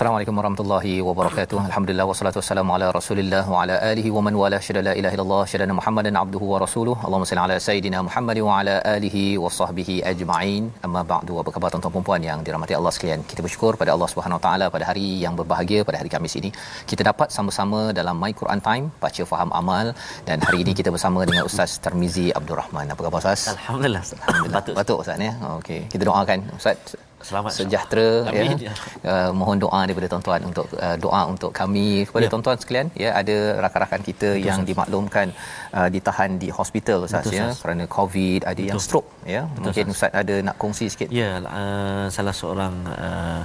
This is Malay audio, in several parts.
Assalamualaikum warahmatullahi wabarakatuh. Alhamdulillah wassalatu wassalamu ala Rasulillah wa ala alihi wa man wala syada la ilaha illallah syada Muhammadan abduhu wa rasuluh. Allahumma salli ala sayidina Muhammad wa ala alihi wa sahbihi ajma'in. Amma ba'du. Apa khabar tuan-tuan dan puan yang dirahmati Allah sekalian? Kita bersyukur pada Allah Subhanahu wa taala pada hari yang berbahagia pada hari Khamis ini. Kita dapat sama-sama dalam My Quran Time baca faham amal dan hari ini kita bersama dengan Ustaz Tarmizi Abdul Rahman. Apa khabar Ustaz? Alhamdulillah. Alhamdulillah. Batuk, Batuk Ustaz ya. Okey. Kita doakan Ustaz Selamat sejahtera Amin. ya. Uh, mohon doa daripada tuan-tuan untuk uh, doa untuk kami kepada Ya. tuan-tuan sekalian ya ada rakan-rakan kita Betul, yang Ustaz. dimaklumkan uh, ditahan di hospital Ustaz Betul, ya kerana covid ada yang Betul. stroke ya Betul, mungkin Ustaz. Ustaz ada nak kongsi sikit Ya, uh, salah seorang uh,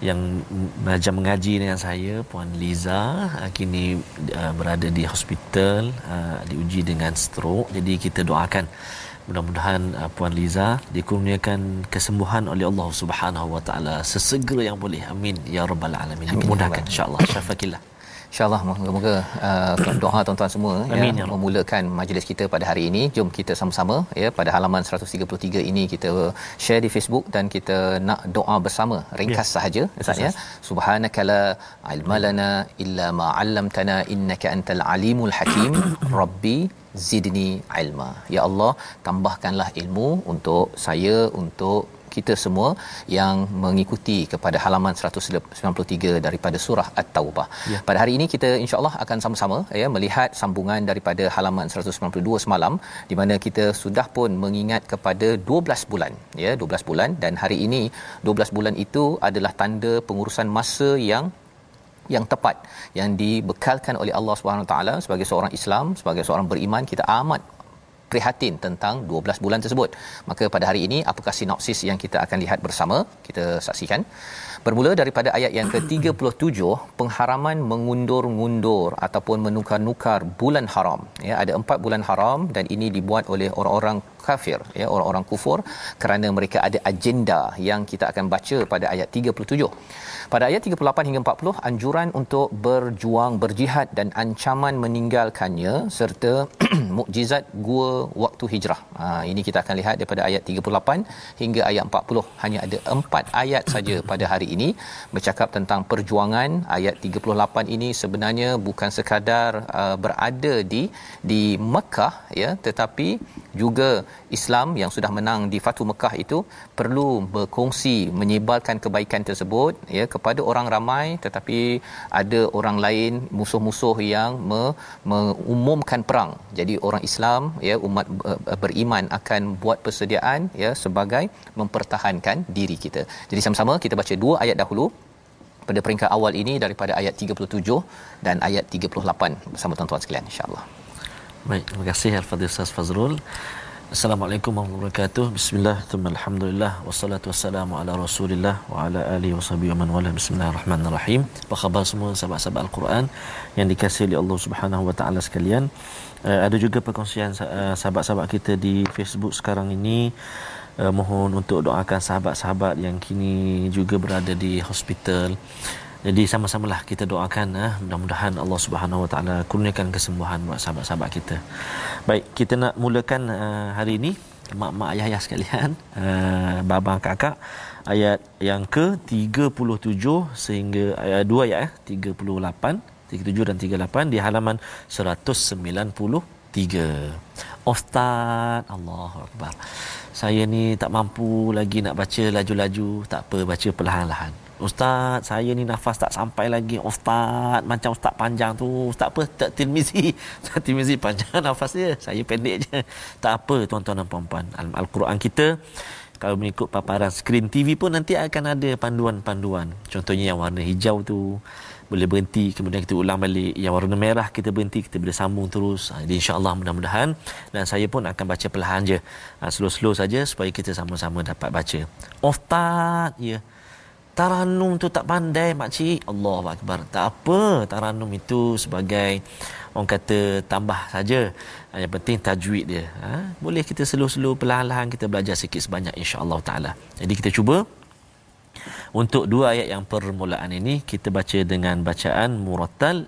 yang belajar mengaji dengan saya, Puan Liza, uh, kini uh, berada di hospital, uh, diuji dengan stroke. Jadi kita doakan mudah-mudahan uh, Puan Liza dikurniakan kesembuhan oleh Allah Subhanahu Wa Taala sesegera yang boleh. Amin ya rabbal alamin. Amin, Mudahkan insya-Allah. Syafakillah. InsyaAllah moga-moga uh, doa tuan-tuan semua Amin, ya, ya memulakan majlis kita pada hari ini. Jom kita sama-sama ya pada halaman 133 ini kita share di Facebook dan kita nak doa bersama. Ringkas Ya. sahaja Ustaz ya. Subhanakala ilmalana illa ma 'allamtana innaka antal alimul hakim. Rabbi zidni ilma. Ya Allah, tambahkanlah ilmu untuk saya untuk kita semua yang mengikuti kepada halaman 193 daripada surah At-Taubah. Ya. Pada hari ini kita insya-Allah akan sama-sama ya melihat sambungan daripada halaman 192 semalam di mana kita sudah pun mengingat kepada 12 bulan ya 12 bulan dan hari ini 12 bulan itu adalah tanda pengurusan masa yang yang tepat yang dibekalkan oleh Allah Subhanahu Wa taala sebagai seorang Islam sebagai seorang beriman kita amat prihatin tentang 12 bulan tersebut. Maka pada hari ini apakah sinopsis yang kita akan lihat bersama? Kita saksikan. Bermula daripada ayat yang ke-37, pengharaman mengundur-ngundur ataupun menukar-nukar bulan haram. Ya, ada empat bulan haram dan ini dibuat oleh orang-orang kafir, ya, orang-orang kufur kerana mereka ada agenda yang kita akan baca pada ayat 37. Pada ayat 38 hingga 40 anjuran untuk berjuang berjihad dan ancaman meninggalkannya serta mukjizat gua waktu hijrah. Ha, ini kita akan lihat daripada ayat 38 hingga ayat 40 hanya ada empat ayat saja pada hari ini bercakap tentang perjuangan. Ayat 38 ini sebenarnya bukan sekadar uh, berada di di Mekah ya tetapi juga Islam yang sudah menang di Fatu Mekah itu perlu berkongsi menyebarkan kebaikan tersebut ya kepada orang ramai tetapi ada orang lain musuh-musuh yang me, mengumumkan perang. Jadi orang Islam ya umat ber- beriman akan buat persediaan ya sebagai mempertahankan diri kita. Jadi sama-sama kita baca dua ayat dahulu pada peringkat awal ini daripada ayat 37 dan ayat 38 bersama tuan-tuan sekalian insya-Allah. Baik, terima kasih Al-Fadhil Ustaz Fazrul. Assalamualaikum warahmatullahi wabarakatuh. Bismillah, alhamdulillah, wassalatu wassalamu ala rasulillah wa ala alihi wa sahbihi wa man wala. Bismillahirrahmanirrahim. Apa khabar semua sahabat-sahabat Al-Quran yang dikasihi oleh Allah Subhanahu wa taala sekalian? Uh, ada juga perkongsian uh, sahabat-sahabat kita di Facebook sekarang ini uh, mohon untuk doakan sahabat-sahabat yang kini juga berada di hospital jadi sama-samalah kita doakan eh, mudah-mudahan Allah Subhanahu Wa Taala kurniakan kesembuhan buat sahabat-sahabat kita. Baik, kita nak mulakan uh, hari ini. Mak-mak ayah-ayah sekalian, uh, baba kakak. Ayat yang ke-37 sehingga ayat 2 ayat eh. 38 37 dan 38 di halaman 193 Ustaz Allahu akbar. Saya ni tak mampu lagi nak baca laju-laju tak apa baca perlahan-lahan Ustaz, saya ni nafas tak sampai lagi. Ustaz, macam ustaz panjang tu. Ustaz apa? Tak Tirmizi. Ustaz Tirmizi panjang nafas dia. Saya pendek je. Tak apa, tuan-tuan dan puan-puan. Al-Quran kita, kalau mengikut paparan skrin TV pun nanti akan ada panduan-panduan. Contohnya yang warna hijau tu boleh berhenti kemudian kita ulang balik yang warna merah kita berhenti kita boleh sambung terus ha, jadi insyaallah mudah-mudahan dan saya pun akan baca perlahan je ha, slow-slow saja supaya kita sama-sama dapat baca ustaz ya Taranum tu tak pandai makcik Allah Akbar. Tak apa Taranum itu sebagai Orang kata tambah saja. Yang penting tajwid dia. Ha? Boleh kita slow-slow perlahan-lahan Kita belajar sikit sebanyak insyaAllah ta'ala. Jadi kita cuba. Untuk dua ayat yang permulaan ini Kita baca dengan bacaan Murattal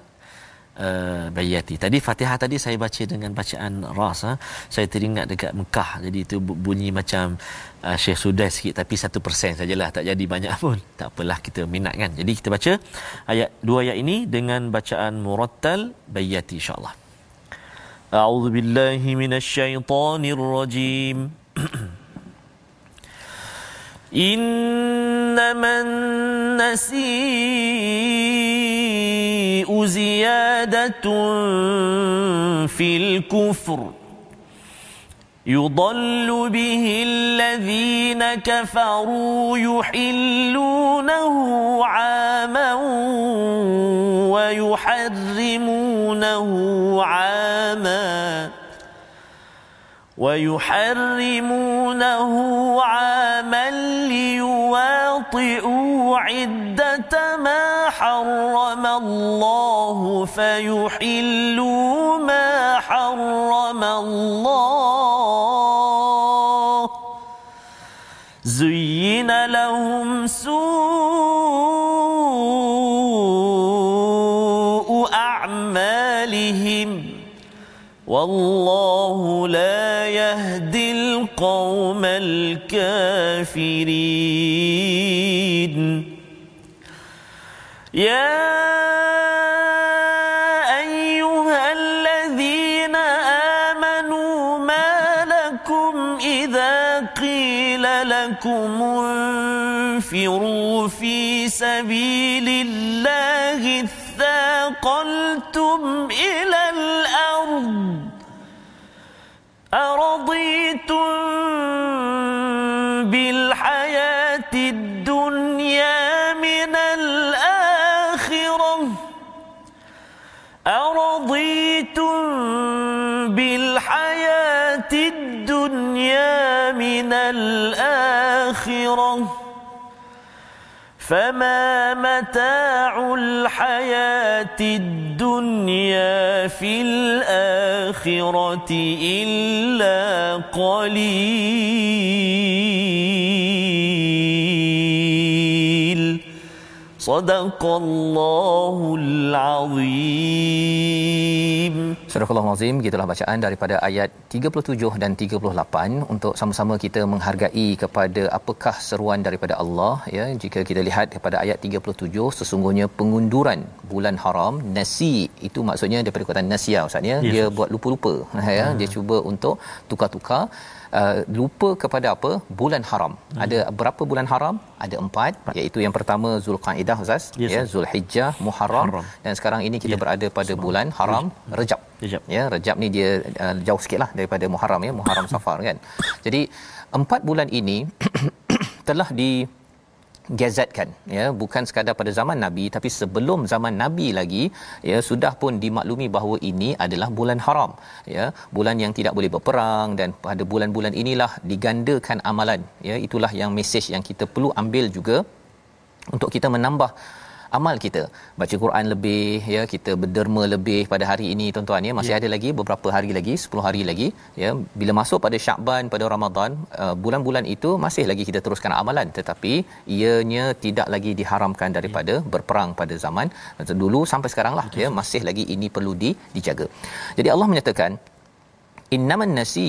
uh, Bayati. Tadi Fatihah tadi saya baca dengan bacaan ras ha. Saya teringat dekat Mekah. Jadi itu bunyi macam uh, Syekh Sudai sikit tapi satu persen sajalah tak jadi banyak pun. Tak apalah kita minat kan. Jadi kita baca ayat dua ayat ini dengan bacaan Murattal Bayati insya-Allah. A'udzu billahi minasyaitonir rajim. إنما النسيء زيادة في الكفر. يضل به الذين كفروا يحلونه عاما ويحرمونه عاما. ويحرمونه عاما ليواطئوا عدة ما حرم الله فيحلوا ما حرم الله. زين لهم سوء والله لا يهدي القوم الكافرين. يا أيها الذين آمنوا ما لكم إذا قيل لكم انفروا في سبيل الله فما متاع الحياة الدنيا في الآخرة إلا قليل صدق الله العظيم Surah Al-Azim gitulah bacaan daripada ayat 37 dan 38 untuk sama-sama kita menghargai kepada apakah seruan daripada Allah ya. Jika kita lihat kepada ayat 37 sesungguhnya pengunduran bulan haram nasi. Itu maksudnya daripada perkataan nasia ustaz ya. Dia buat lupa-lupa ya. Hmm. dia cuba untuk tukar-tukar. Uh, lupa kepada apa? Bulan haram. Hmm. ada berapa bulan haram? Ada empat, empat. iaitu yang pertama Zulkaidah zulqaidah ustaz. Yes, ya zulhijjah muharram. Haram. dan sekarang ini kita yeah. berada pada Semang. bulan haram rejab. Rejab. Ya rejab ni dia uh, jauh sikitlah daripada muharram ya muharram safar kan. Jadi empat bulan ini telah di gazetkan ya. Bukan sekadar pada zaman nabi tapi sebelum zaman nabi lagi ya sudah pun dimaklumi bahawa ini adalah bulan haram ya. Bulan yang tidak boleh berperang dan pada bulan-bulan inilah digandakan amalan ya. Itulah yang mesej yang kita perlu ambil juga untuk kita menambah amal kita. Baca Quran lebih ya kita berderma lebih pada hari ini tuan-tuan ya. Masih ya. ada lagi beberapa hari lagi 10 hari lagi ya. Bila masuk pada Syakban pada Ramadan uh, bulan-bulan itu masih lagi kita teruskan amalan. Tetapi ianya tidak lagi diharamkan daripada ya. berperang pada zaman. Dulu sampai sekarang lah ya. Masih lagi ini perlu di, dijaga. Jadi Allah menyatakan innaman nasi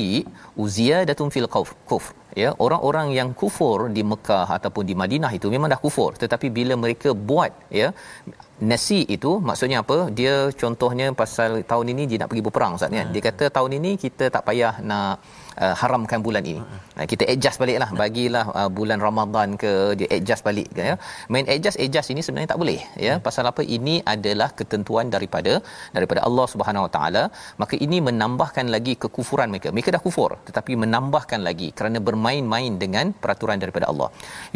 uziyadatun fil kufr. Ya orang-orang yang kufur di Mekah ataupun di Madinah itu memang dah kufur. Tetapi bila mereka buat ya nasi itu maksudnya apa? Dia contohnya pasal tahun ini dia nak pergi berperang ustaz kan? Dia kata tahun ini kita tak payah nak uh, haramkan bulan ini. Uh, kita adjust baliklah bagilah uh, bulan Ramadan ke dia adjust balik ke ya. Main adjust adjust ini sebenarnya tak boleh ya. Pasal apa ini adalah ketentuan daripada daripada Allah Subhanahu Wa Taala. Maka ini menambahkan lagi kekufuran mereka. Mereka dah kufur tetapi menambahkan lagi kerana bermain-main dengan peraturan daripada Allah.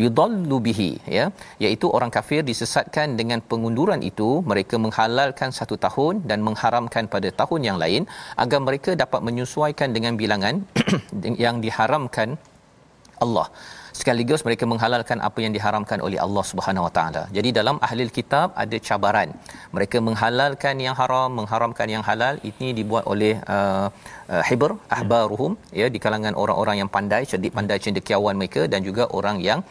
Yudallu bihi ya iaitu orang kafir disesatkan dengan pengunduran itu mereka menghalalkan satu tahun dan mengharamkan pada tahun yang lain agar mereka dapat menyesuaikan dengan bilangan yang diharamkan Allah sekaligus mereka menghalalkan apa yang diharamkan oleh Allah Subhanahu Wa Taala. Jadi dalam ahli kitab ada cabaran. Mereka menghalalkan yang haram, mengharamkan yang halal. Ini dibuat oleh uh, uh, hibr ahbaruhum ya di kalangan orang-orang yang pandai, cerdik pandai cendekiawan mereka dan juga orang yang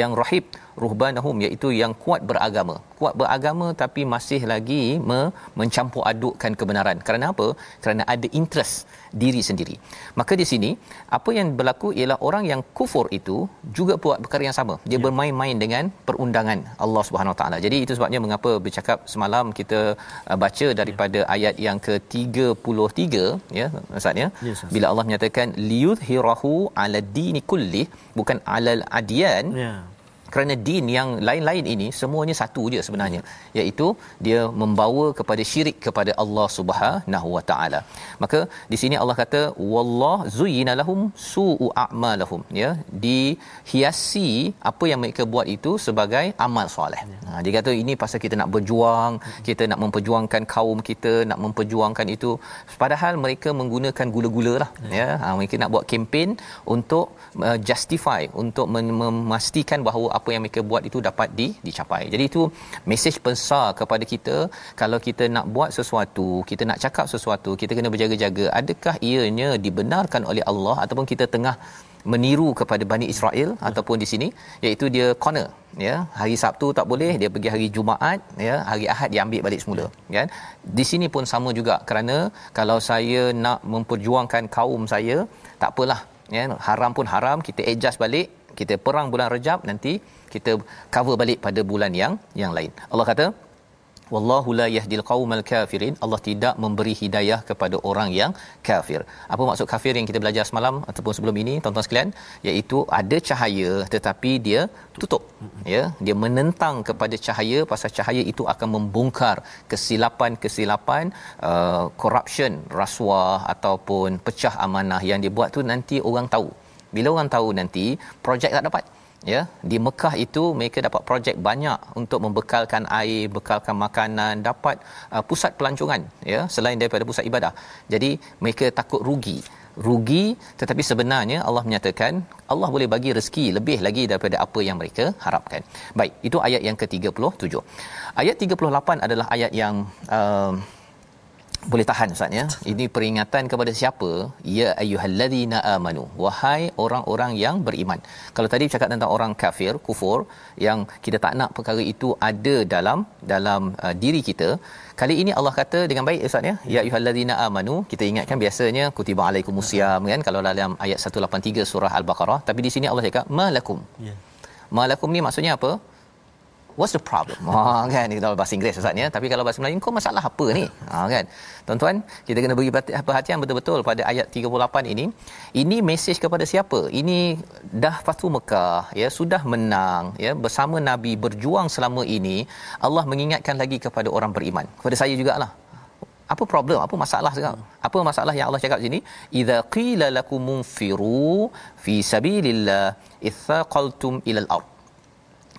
yang rahib ruhbanahum iaitu yang kuat beragama. Kuat beragama tapi masih lagi me- mencampur adukkan kebenaran. Kerana apa? Kerana ada interest diri sendiri. Maka di sini apa yang berlaku ialah orang yang kufur itu juga buat perkara yang sama. Dia ya. bermain-main dengan perundangan Allah Subhanahu Wa Taala. Jadi itu sebabnya mengapa bercakap semalam kita uh, baca daripada ya. ayat yang ke-33 ya ustaz ya. Yes, bila Allah menyatakan liyudhhirahu ala dini kulli bukan alal adyan ya kerana din yang lain-lain ini semuanya satu je sebenarnya iaitu dia membawa kepada syirik kepada Allah Subhanahu Wa Taala. Maka di sini Allah kata wallah zuyyina lahum su'u a'malahum ya dihiasi apa yang mereka buat itu sebagai amal soleh. Ha dia kata ini pasal kita nak berjuang, kita nak memperjuangkan kaum kita, nak memperjuangkan itu padahal mereka menggunakan gula-gula lah ya. Ha mereka nak buat kempen untuk uh, justify untuk memastikan bahawa apa yang mereka buat itu dapat di, dicapai. Jadi itu mesej besar kepada kita kalau kita nak buat sesuatu, kita nak cakap sesuatu, kita kena berjaga-jaga. Adakah ianya dibenarkan oleh Allah ataupun kita tengah meniru kepada Bani Israel ya. ataupun di sini iaitu dia corner ya hari Sabtu tak boleh dia pergi hari Jumaat ya hari Ahad dia ambil balik semula ya. kan di sini pun sama juga kerana kalau saya nak memperjuangkan kaum saya tak apalah ya haram pun haram kita adjust balik kita perang bulan Rejab nanti kita cover balik pada bulan yang yang lain. Allah kata Wallahu la yahdil qaumal kafirin. Allah tidak memberi hidayah kepada orang yang kafir. Apa maksud kafir yang kita belajar semalam ataupun sebelum ini tuan-tuan sekalian? Iaitu ada cahaya tetapi dia tutup. Ya, dia menentang kepada cahaya pasal cahaya itu akan membongkar kesilapan-kesilapan uh, corruption, rasuah ataupun pecah amanah yang dia buat tu nanti orang tahu. Bila orang tahu nanti projek tak dapat ya di Mekah itu mereka dapat projek banyak untuk membekalkan air, bekalkan makanan, dapat uh, pusat pelancongan ya selain daripada pusat ibadah. Jadi mereka takut rugi. Rugi tetapi sebenarnya Allah menyatakan Allah boleh bagi rezeki lebih lagi daripada apa yang mereka harapkan. Baik, itu ayat yang ke-37. Ayat 38 adalah ayat yang uh, boleh tahan ustaz ya? Ini peringatan kepada siapa? Ya ayyuhallazina amanu. Wahai orang-orang yang beriman. Kalau tadi cakap tentang orang kafir kufur yang kita tak nak perkara itu ada dalam dalam uh, diri kita kali ini Allah kata dengan baik ustaz ya? Ya ayyuhallazina amanu. Kita ingatkan biasanya kutiba alaikumusiyam kan? Kalau dalam ayat 183 surah al-baqarah. Tapi di sini Allah cakap malakum. Ya. Malakum ni maksudnya apa what's the problem? Ha kan? Kita bahasa Inggeris ustaz ya. Tapi kalau bahasa Melayu kau masalah apa ni? Ha kan? Tuan-tuan kita kena beri perhatian betul-betul pada ayat 38 ini. Ini mesej kepada siapa? Ini dah Fathu Mekah ya sudah menang ya bersama nabi berjuang selama ini Allah mengingatkan lagi kepada orang beriman. Kepada saya jugalah. Apa problem? Apa masalah sekarang? Apa masalah yang Allah cakap sini? Idza qila lakum firu fi sabilillah ithaqaltum ila al-ard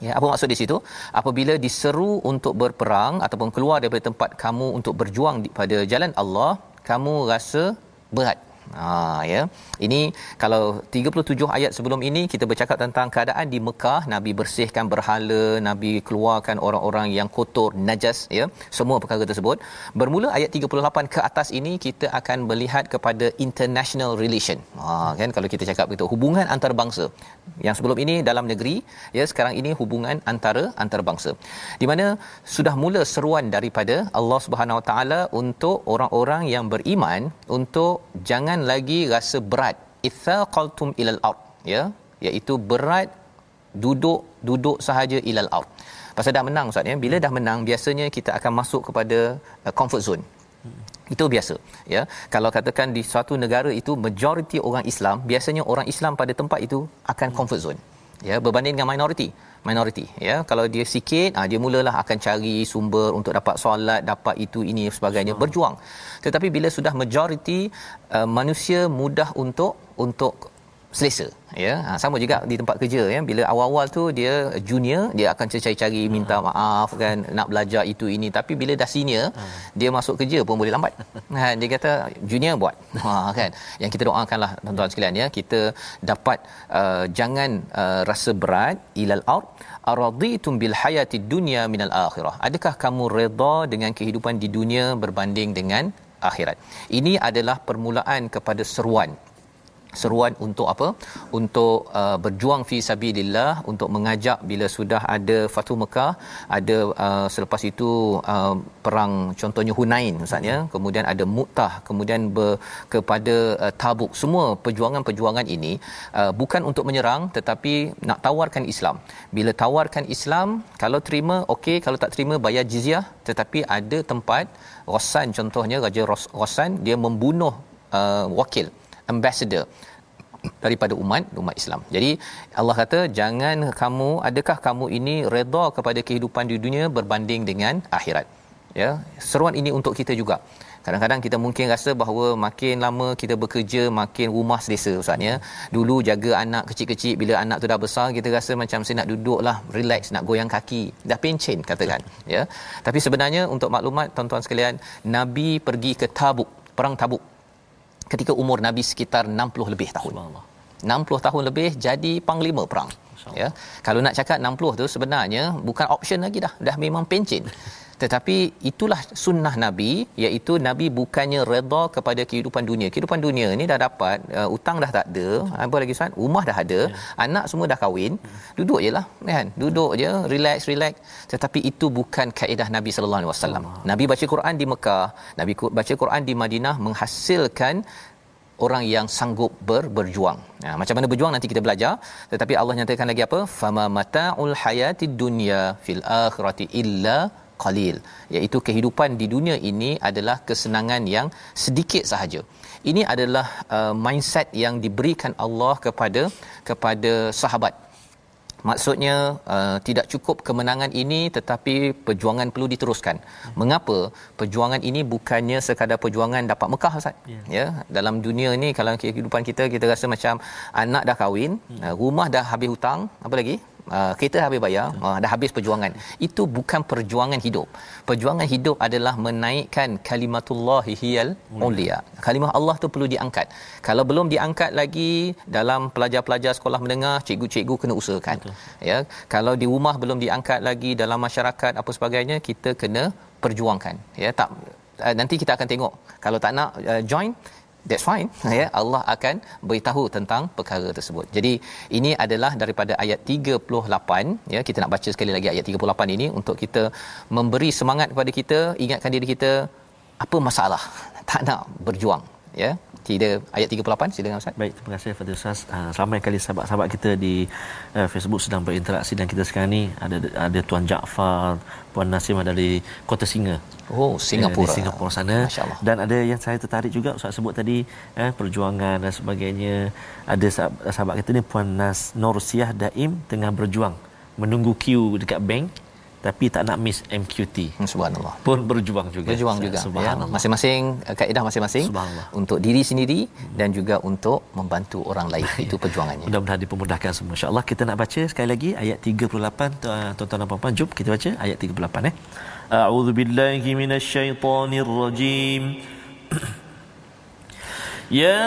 Ya, apa maksud di situ? Apabila diseru untuk berperang ataupun keluar daripada tempat kamu untuk berjuang di, pada jalan Allah, kamu rasa berat. Ha ya. Ini kalau 37 ayat sebelum ini kita bercakap tentang keadaan di Mekah, Nabi bersihkan berhala, Nabi keluarkan orang-orang yang kotor, najas ya. Semua perkara tersebut. Bermula ayat 38 ke atas ini kita akan melihat kepada international relation. Ha kan kalau kita cakap begitu hubungan antarabangsa. Yang sebelum ini dalam negeri, ya sekarang ini hubungan antara antarabangsa. Di mana sudah mula seruan daripada Allah Subhanahu Wa Taala untuk orang-orang yang beriman untuk jangan lagi rasa berat. Ithaqaltum ilal ard ya iaitu berat duduk duduk sahaja ilal out pasal dah menang ustaz ya. Bila dah menang biasanya kita akan masuk kepada uh, comfort zone itu biasa ya. Kalau katakan di suatu negara itu majoriti orang Islam biasanya orang Islam pada tempat itu akan comfort zone ya. Berbanding dengan minoriti minoriti ya. Kalau dia sikit ah dia mulalah akan cari sumber untuk dapat solat dapat itu ini sebagainya berjuang. Tetapi bila sudah majoriti uh, manusia mudah untuk untuk selesa ya. Ha, sama juga di tempat kerja ya. Bila awal-awal tu dia junior dia akan cari-cari minta hmm. maaf kan nak belajar itu ini. Tapi bila dah senior hmm. dia masuk kerja pun boleh lambat. Ha, dia kata junior buat. Ha, kan. Yang kita doakanlah tuan-tuan sekalian ya. Kita dapat uh, jangan uh, rasa berat ilal out araditum bil hayati dunya minal akhirah. Adakah kamu redha dengan kehidupan di dunia berbanding dengan akhirat? Ini adalah permulaan kepada seruan seruan untuk apa? Untuk uh, berjuang fi sabilillah untuk mengajak bila sudah ada Fatu Mekah ada uh, selepas itu uh, perang contohnya Hunain ustaz ya. Kemudian ada Mu'tah kemudian ber, kepada uh, Tabuk. Semua perjuangan-perjuangan ini uh, bukan untuk menyerang tetapi nak tawarkan Islam. Bila tawarkan Islam kalau terima okey. Kalau tak terima bayar jizyah. Tetapi ada tempat Rosan contohnya Raja Rosan dia membunuh uh, wakil ambassador daripada umat umat Islam. Jadi Allah kata jangan kamu adakah kamu ini redha kepada kehidupan di dunia berbanding dengan akhirat. Ya, seruan ini untuk kita juga. Kadang-kadang kita mungkin rasa bahawa makin lama kita bekerja makin rumah selesa ustaz ya. Dulu jaga anak kecil-kecil bila anak tu dah besar kita rasa macam saya nak duduklah relax nak goyang kaki dah pencen katakan ya. Tapi sebenarnya untuk maklumat tuan-tuan sekalian Nabi pergi ke Tabuk, perang Tabuk ketika umur Nabi sekitar 60 lebih tahun. 60 tahun lebih jadi panglima perang. Ya. Kalau nak cakap 60 tu sebenarnya bukan option lagi dah. Dah memang pencen. Tetapi itulah sunnah Nabi iaitu Nabi bukannya redha kepada kehidupan dunia. Kehidupan dunia ni dah dapat, uh, utang dah tak ada, apa lagi Ustaz? Rumah dah ada, ya. anak semua dah kahwin. Duduk jelah kan. Duduk je, relax relax. Tetapi itu bukan kaedah Nabi sallallahu alaihi wasallam. Nabi baca Quran di Mekah, Nabi baca Quran di Madinah menghasilkan orang yang sanggup ber, berjuang. Nah, macam mana berjuang nanti kita belajar. Tetapi Allah nyatakan lagi apa? Fama mata'ul hayatid dunya fil akhirati illa qalil iaitu kehidupan di dunia ini adalah kesenangan yang sedikit sahaja. Ini adalah uh, mindset yang diberikan Allah kepada kepada sahabat. Maksudnya uh, tidak cukup kemenangan ini tetapi perjuangan perlu diteruskan. Mengapa? Perjuangan ini bukannya sekadar perjuangan dapat Mekah Ustaz. Yeah. ya dalam dunia ni kalau kehidupan kita kita rasa macam anak dah kahwin hmm. uh, rumah dah habis hutang apa lagi uh, kereta habis bayar uh, dah habis perjuangan. Itu bukan perjuangan hidup. Perjuangan hidup adalah menaikkan kalimatullah hiyal mulia. kalimah Allah tu perlu diangkat. Kalau belum diangkat lagi dalam pelajar-pelajar sekolah mendengar cikgu-cikgu kena usahakan. Betul. ya kalau di rumah belum diangkat lagi dalam masyarakat apa sebagainya kita kena perjuangkan. Ya tak uh, nanti kita akan tengok. Kalau tak nak uh, join that's fine. Ya Allah akan beritahu tentang perkara tersebut. Jadi ini adalah daripada ayat 38 ya kita nak baca sekali lagi ayat 38 ini untuk kita memberi semangat kepada kita ingatkan diri kita apa masalah? Tak nak berjuang ya tidak ayat 38 silakan ustaz. Baik terima kasih kepada ustaz. Uh, ramai kali sahabat-sahabat kita di uh, Facebook sedang berinteraksi dan kita sekarang ni. Ada ada tuan Jaafar puan Nasim dari Kota Singa. Oh Singapura. uh, di Singapura sana. Dan ada yang saya tertarik juga ustaz sebut tadi eh perjuangan dan sebagainya. Ada sahabat, sahabat kita ni puan Nas Norsiah Daim tengah berjuang menunggu queue dekat bank tapi tak nak miss MQT. Hmm, subhanallah. Pun berjuang juga. Berjuang juga. Ya. Masing-masing eh, kaedah masing-masing untuk diri sendiri hmm. dan juga untuk membantu orang lain. Itu perjuangannya. Mudah-mudahan dipermudahkan semua. Insya-Allah kita nak baca sekali lagi ayat 38 tuan-tuan dan puan-puan. Jom kita baca ayat 38 eh. A'udzu billahi minasyaitonir rajim. ya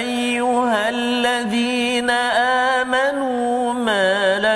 ayyuhalladzina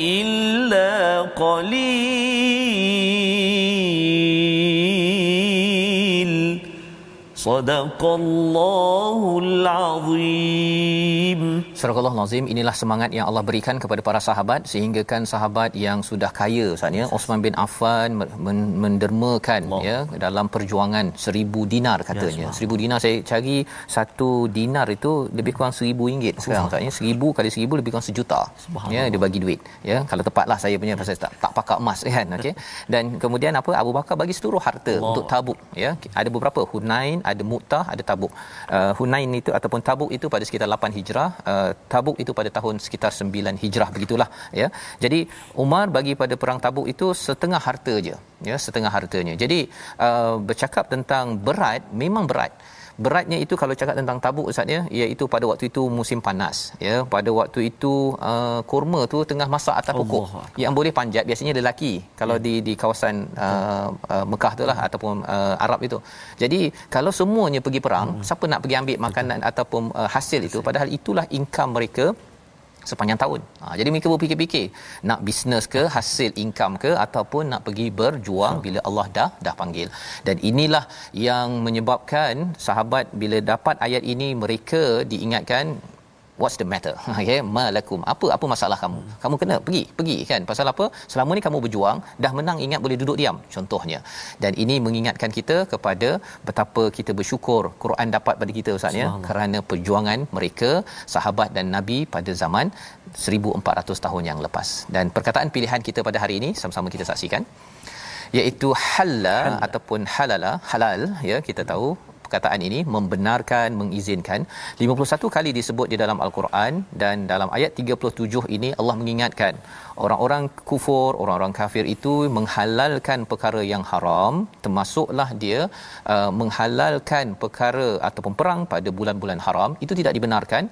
إلا قليل. صدق الله العظيم. Surah Allah Nazim inilah semangat yang Allah berikan kepada para sahabat sehingga kan sahabat yang sudah kaya saatnya Osman bin Affan men- mendermakan Allah. ya dalam perjuangan seribu dinar katanya. Ya, seribu dinar saya cari satu dinar itu lebih kurang seribu ringgit sekarang saatnya seribu kali seribu lebih kurang sejuta. Ya dia bagi duit ya kalau tepatlah saya punya pasal tak tak pakai emas kan okey. Dan kemudian apa Abu Bakar bagi seluruh harta Allah. untuk Tabuk ya. Ada beberapa Hunain, ada Mu'tah, ada Tabuk. Uh, Hunain itu ataupun Tabuk itu pada sekitar 8 Hijrah uh, Tabuk itu pada tahun sekitar 9 Hijrah begitulah ya. Jadi Umar bagi pada perang Tabuk itu setengah harta je ya, setengah hartanya. Jadi uh, bercakap tentang berat memang berat. Beratnya itu kalau cakap tentang tabuk ustaz ya iaitu pada waktu itu musim panas ya pada waktu itu uh, kurma tu tengah masak atas pokok Allah. yang boleh panjat biasanya lelaki kalau ya. di di kawasan uh, uh, Mekah tu lah ataupun uh, Arab itu. Jadi kalau semuanya pergi perang hmm. siapa nak pergi ambil makanan Betul. ataupun uh, hasil itu padahal itulah income mereka sepanjang tahun. Ha, jadi mereka berfikir-fikir nak bisnes ke, hasil income ke ataupun nak pergi berjuang bila Allah dah dah panggil. Dan inilah yang menyebabkan sahabat bila dapat ayat ini mereka diingatkan what's the matter? Okey malakum. Apa apa masalah kamu? Kamu kena pergi pergi kan? Pasal apa? Selama ni kamu berjuang dah menang ingat boleh duduk diam contohnya. Dan ini mengingatkan kita kepada betapa kita bersyukur Quran dapat pada kita ustaz ya. Kerana perjuangan mereka sahabat dan nabi pada zaman 1400 tahun yang lepas. Dan perkataan pilihan kita pada hari ini sama-sama kita saksikan iaitu halal. ataupun halala halal ya kita tahu perkataan ini membenarkan mengizinkan 51 kali disebut di dalam al-Quran dan dalam ayat 37 ini Allah mengingatkan orang-orang kufur orang-orang kafir itu menghalalkan perkara yang haram termasuklah dia uh, menghalalkan perkara ataupun perang pada bulan-bulan haram itu tidak dibenarkan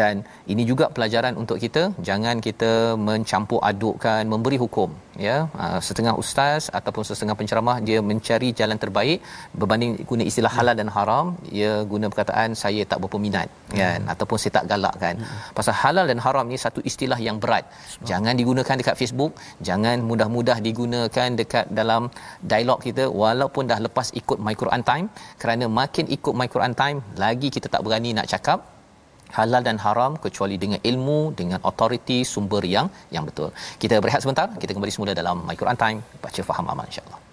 dan ini juga pelajaran untuk kita jangan kita mencampur adukkan memberi hukum ya uh, setengah ustaz ataupun setengah penceramah dia mencari jalan terbaik berbanding guna istilah halal dan haram dia guna perkataan saya tak berapa minat kan hmm. ataupun saya tak galak kan hmm. pasal halal dan haram ni satu istilah yang berat Sebab. jangan digunakan dekat Facebook jangan mudah-mudah digunakan dekat dalam dialog kita walaupun dah lepas ikut my Quran time kerana makin ikut my Quran time lagi kita tak berani nak cakap halal dan haram kecuali dengan ilmu dengan authority sumber yang yang betul. Kita berehat sebentar, kita kembali semula dalam My Quran Time baca faham amal insya-Allah.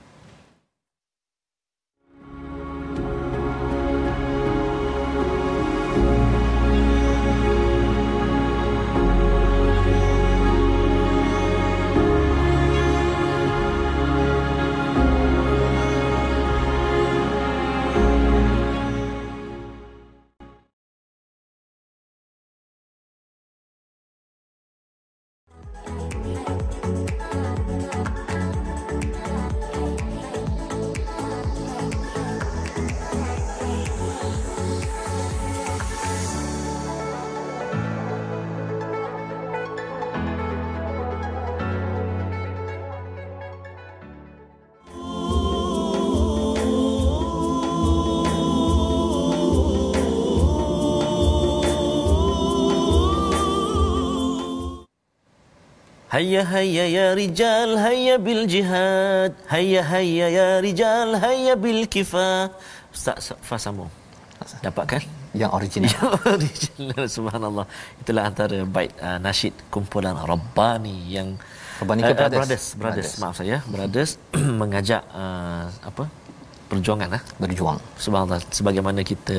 هيا هيا يا hayya هيا بالجهاد هيا هيا يا رجال هيا بالكفاة فسامو دapatkan yang original. Yang original subhanallah. Itulah antara bait uh, nasyid kumpulan Rabbani yang Rabbani ke uh, uh brothers. brothers. Brothers. Maaf saya brothers. Mengajak uh, apa? Perjuangan lah berjuang. Subhanallah sebagaimana kita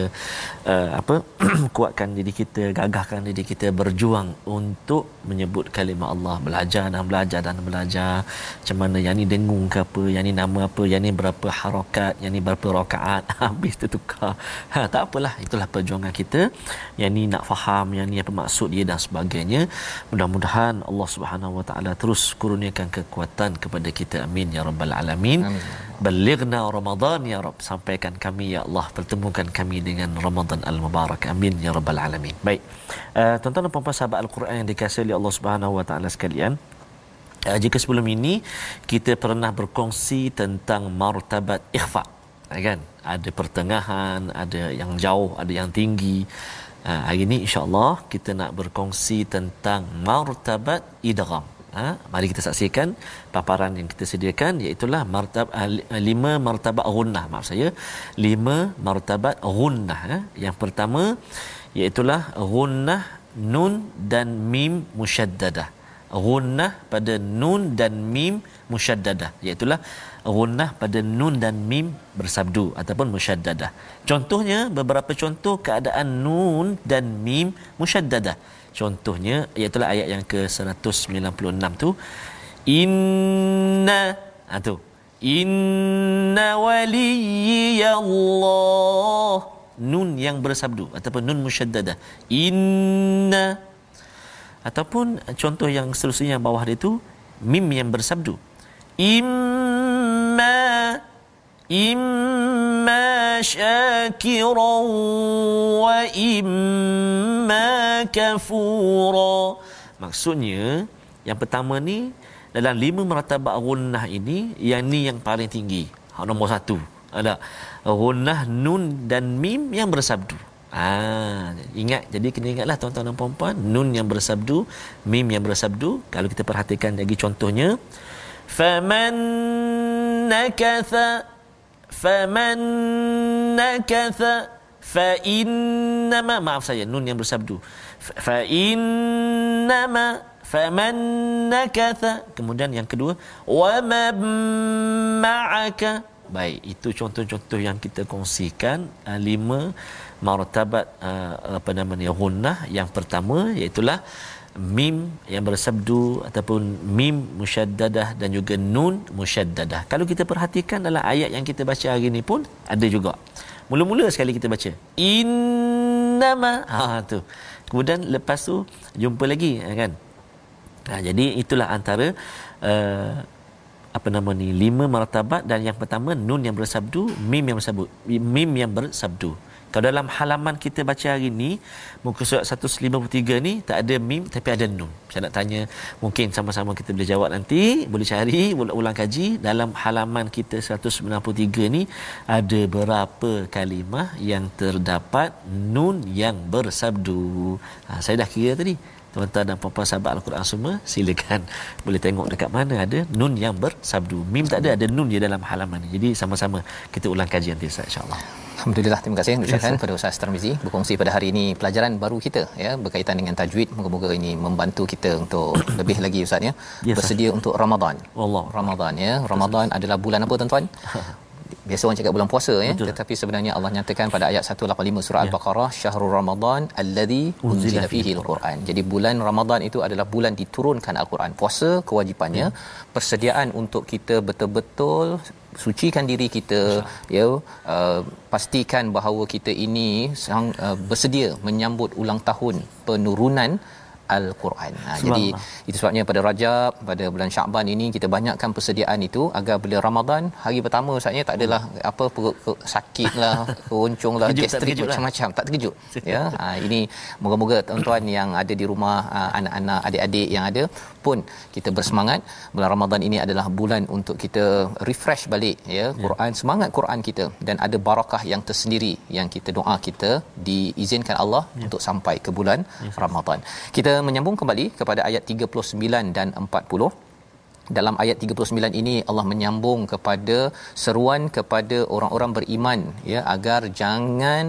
uh, apa kuatkan diri kita gagahkan diri kita berjuang untuk menyebut kalimah Allah. Belajar dan belajar dan belajar. Macam mana yang ni dengung ke apa yang ni nama apa yang ni berapa harakat yang ni berapa rakaat. Habis tertukar ha tak apalah itulah perjuangan kita. Yang ni nak faham yang ni apa maksud dia dan sebagainya. Mudah-mudahan Allah Subhanahu Wa Taala terus kurniakan kekuatan kepada kita. Amin ya rabbal alamin. Amin balighna ramadan ya rab. Sampaikan kami ya Allah pertemukan kami dengan ramadan al mubarak amin ya rabbal alamin. Baik. Uh, tuan-tuan dan puan-puan sahabat al-Quran yang dikasihi oleh Allah Subhanahu wa taala sekalian uh, jika sebelum ini kita pernah berkongsi tentang martabat ikhfa kan? Ada pertengahan ada yang jauh ada yang tinggi. Ha, hari ini insya-Allah kita nak berkongsi tentang martabat idgham. Ha, mari kita saksikan paparan yang kita sediakan iaitu martab uh, lima martabat ghunnah. Maaf saya. Lima martabat ghunnah ha. yang pertama iaitu ghunnah nun dan mim musyaddadah ghunnah pada nun dan mim musyaddadah iaitu ghunnah pada nun dan mim bersabdu ataupun musyaddadah contohnya beberapa contoh keadaan nun dan mim musyaddadah contohnya iaitu ayat yang ke 196 tu inna ha tu. Inna waliyallah nun yang bersabdu ataupun nun musyaddadah inna. Ataupun contoh yang seterusnya bawah dia tu mim yang bersabdu. Imma syakira wa imma kafura maksudnya yang pertama ni dalam lima martabat gunnah ini yang ni yang paling tinggi. Ha, nombor satu. Ada gunnah nun dan mim yang bersabdu. Ah, ingat jadi kena ingatlah tuan-tuan dan puan-puan nun yang bersabdu mim yang bersabdu. Kalau kita perhatikan lagi contohnya faman nakatha faman nakatha fa maaf saya nun yang bersabdu. Fa innama faman nakatha kemudian yang kedua wa ma ma'aka baik itu contoh-contoh yang kita kongsikan uh, lima martabat uh, apa namanya gunnah yang pertama iaitu mim yang bersabdu ataupun mim musyaddadah dan juga nun musyaddadah. Kalau kita perhatikan dalam ayat yang kita baca hari ini pun ada juga. Mula-mula sekali kita baca innama ha tu. Kemudian lepas tu jumpa lagi kan? Ha, jadi itulah antara uh, apa nama ni lima martabat dan yang pertama nun yang bersabdu mim yang bersabdu mim yang bersabdu kalau dalam halaman kita baca hari ni muka surat 153 ni tak ada mim tapi ada nun. Saya nak tanya mungkin sama-sama kita boleh jawab nanti, boleh cari, boleh ulang kaji dalam halaman kita 193 ni ada berapa kalimah yang terdapat nun yang bersabdu. Ha, saya dah kira tadi. Tuan-tuan dan puan-puan sahabat Al-Quran semua silakan boleh tengok dekat mana ada nun yang bersabdu. Mim tak ada, ada nun je dalam halaman ni. Jadi sama-sama kita ulang kaji nanti insya-Allah. Alhamdulillah terima kasih ucapkan kepada Ustaz Tarmizi berkongsi pada hari ini pelajaran baru kita ya berkaitan dengan tajwid moga-moga ini membantu kita untuk lebih lagi Ustaz ya yes, bersedia sir. untuk Ramadan. Allah Ramadan ya. Ramadan yes, adalah bulan apa tuan-tuan? biasa orang cakap bulan puasa ya Betul. tetapi sebenarnya Allah nyatakan pada ayat 185 surah ya. al-baqarah syahrul ramadan alladhi unzila fihi al-quran jadi bulan ramadan itu adalah bulan diturunkan al-quran puasa kewajipannya ya. persediaan untuk kita betul-betul sucikan diri kita ya uh, pastikan bahawa kita ini sang, uh, bersedia menyambut ulang tahun penurunan al-Quran. Ha, jadi itu sebabnya pada Rajab, pada bulan Syaban ini kita banyakkan persediaan itu agar bila Ramadan hari pertama saatnya tak adalah hmm. apa perut sakitlah, keronconglah, gastrik lah. macam-macam, tak terkejut. ya. Ha, ini moga-moga tuan-tuan yang ada di rumah ha, anak-anak, adik-adik yang ada pun kita bersemangat bulan Ramadan ini adalah bulan untuk kita refresh balik ya, ya. Quran semangat Quran kita dan ada barakah yang tersendiri yang kita doa kita diizinkan Allah ya. untuk sampai ke bulan ya. Ramadan. Kita menyambung kembali kepada ayat 39 dan 40 dalam ayat 39 ini Allah menyambung kepada seruan kepada orang-orang beriman ya agar jangan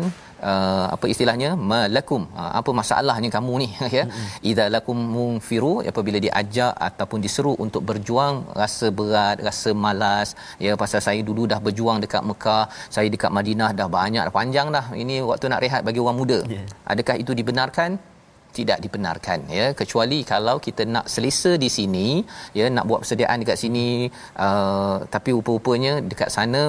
uh, apa istilahnya malakum uh, apa masalahnya kamu ni ya. Idza lakum munfiru apabila diajak ataupun diseru untuk berjuang rasa berat rasa malas ya pasal saya dulu dah berjuang dekat Mekah saya dekat Madinah dah banyak dah panjang dah. Ini waktu nak rehat bagi orang muda. Yeah. adakah itu dibenarkan tidak dibenarkan ya kecuali kalau kita nak selesa di sini ya nak buat persediaan dekat sini uh, tapi rupa-rupanya dekat sana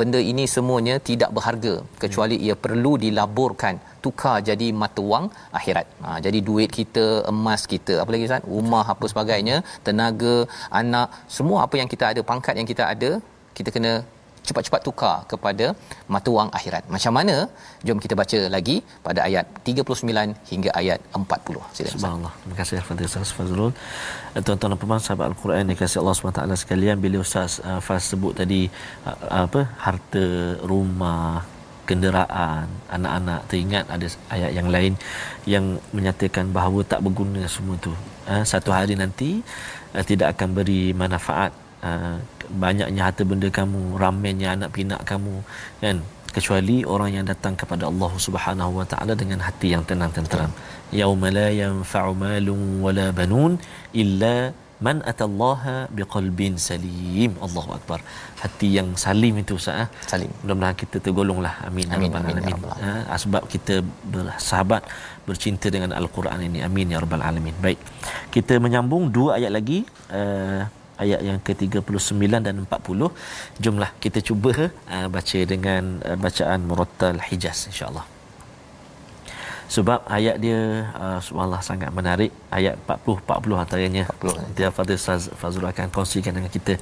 benda ini semuanya tidak berharga kecuali ia perlu dilaburkan tukar jadi mata wang akhirat. Ha, jadi duit kita, emas kita, apa lagi Ustaz? Rumah apa sebagainya, tenaga, anak, semua apa yang kita ada, pangkat yang kita ada, kita kena cepat-cepat tukar kepada mata wang akhirat. Macam mana? Jom kita baca lagi pada ayat 39 hingga ayat 40. Silakan. Subhanallah. Terima kasih kepada Ustaz Fazrul. Tuan-tuan dan puan sahabat Al-Quran yang kasih Allah SWT sekalian bila Ustaz uh, Faz sebut tadi uh, apa harta rumah kenderaan anak-anak teringat ada ayat yang lain yang menyatakan bahawa tak berguna semua tu uh, satu hari nanti uh, tidak akan beri manfaat uh, banyaknya harta benda kamu ramainya anak pinak kamu kan? Kecuali orang yang datang kepada Allah Subhanahu wa taala dengan hati yang tenang tenteram. Yauma la yanfa'u malun wala banun illa man atallaha biqalbin salim. Allahu akbar. Hati yang salim itu Ustaz eh? salim. Mudah-mudahan kita tergolonglah. Amin amin ya amin, amin. amin. Ha, sebab kita bersahabat bercinta dengan al-Quran ini. Amin ya rabbal alamin. Baik. Kita menyambung dua ayat lagi. Uh, ayat yang ke-39 dan 40 jumlah kita cuba uh, baca dengan uh, bacaan murattal hijaz insyaallah. Sebab ayat dia uh, subhanallah sangat menarik. Ayat 40 40 antaranya. 40 dia Fadil Fazrul akan kongsikan dengan kita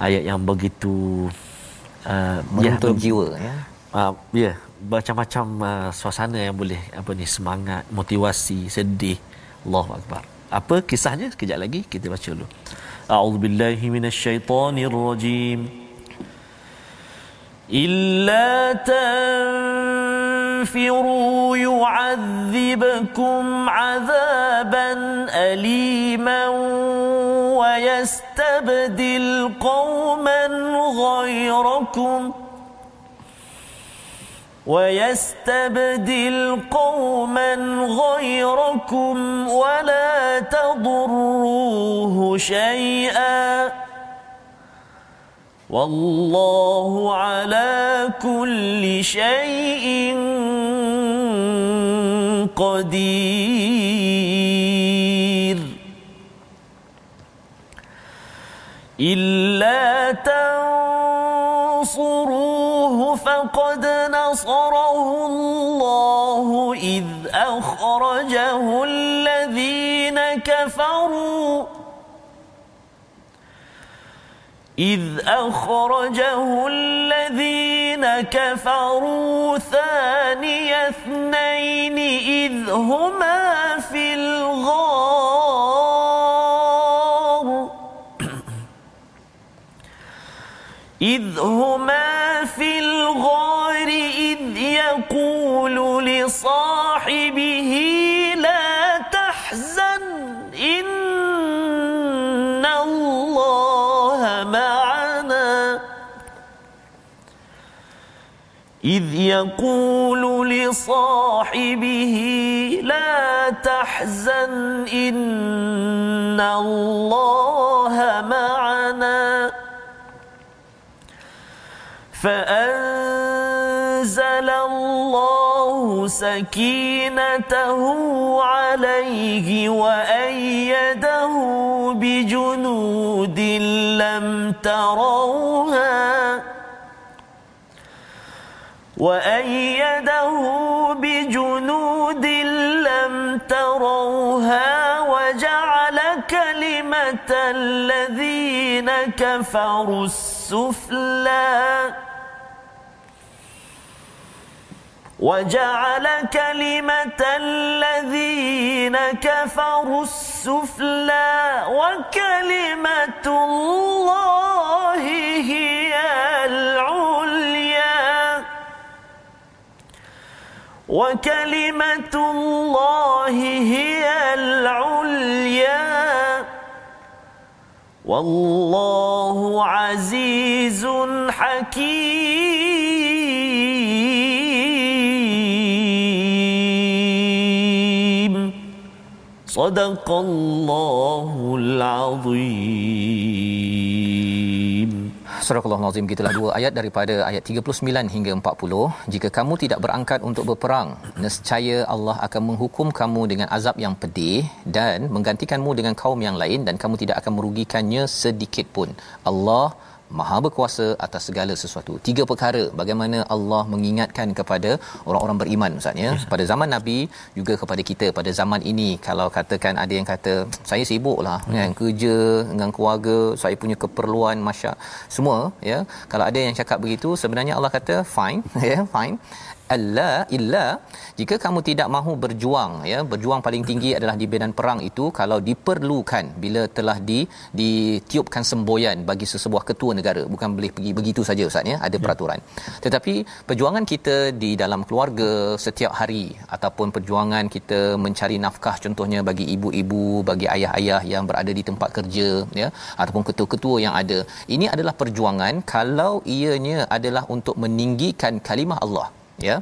ayat yang begitu uh, ya, jiwa ya. Uh, ya macam-macam uh, suasana yang boleh apa ni semangat motivasi sedih. Allahu akbar apa kisahnya? Sekejap lagi kita baca dulu. A'udzubillahi minasyaitonirrajim. Illa تنفروا يعذبكم عذابا أليما ويستبدل قوما غيركم ۖ ويستبدل قوما غيركم ولا تضروه شيئا والله على كل شيء قدير. إلا تنصروه فقد نصره الله إذ أخرجه الذين كفروا. إذ أخرجه الذين كفروا ثاني اثنين إذ هما في الغار. إذ هما في الغار إذ يقول لصاحبه لا تحزن إن الله معنا. إذ يقول لصاحبه لا تحزن إن الله معنا. فأنزل الله سكينته عليه وأيده بجنود لم تروها وأيده بجنود لم تروها وجعل كلمة الذين كفروا السفلى وجعل كلمة الذين كفروا السفلى وكلمة الله هي العليا. وكلمة الله هي العليا. والله عزيز حكيم. صدق الله العظيم Surah Al-Nazim gitulah dua ayat daripada ayat 39 hingga 40. Jika kamu tidak berangkat untuk berperang, nescaya Allah akan menghukum kamu dengan azab yang pedih dan menggantikanmu dengan kaum yang lain dan kamu tidak akan merugikannya sedikit pun. Allah Maha berkuasa atas segala sesuatu. Tiga perkara bagaimana Allah mengingatkan kepada orang-orang beriman Ustaz ya. Pada zaman Nabi juga kepada kita pada zaman ini kalau katakan ada yang kata saya sibuklah hmm. kan kerja dengan keluarga, saya punya keperluan masya semua ya. Kalau ada yang cakap begitu sebenarnya Allah kata fine ya, fine. Alla illa jika kamu tidak mahu berjuang ya berjuang paling tinggi adalah di medan perang itu kalau diperlukan bila telah di ditiupkan semboyan bagi sesebuah ketua negara bukan boleh pergi begitu saja ustaz ya ada ya. peraturan tetapi perjuangan kita di dalam keluarga setiap hari ataupun perjuangan kita mencari nafkah contohnya bagi ibu-ibu bagi ayah-ayah yang berada di tempat kerja ya ataupun ketua-ketua yang ada ini adalah perjuangan kalau ianya adalah untuk meninggikan kalimah Allah ya?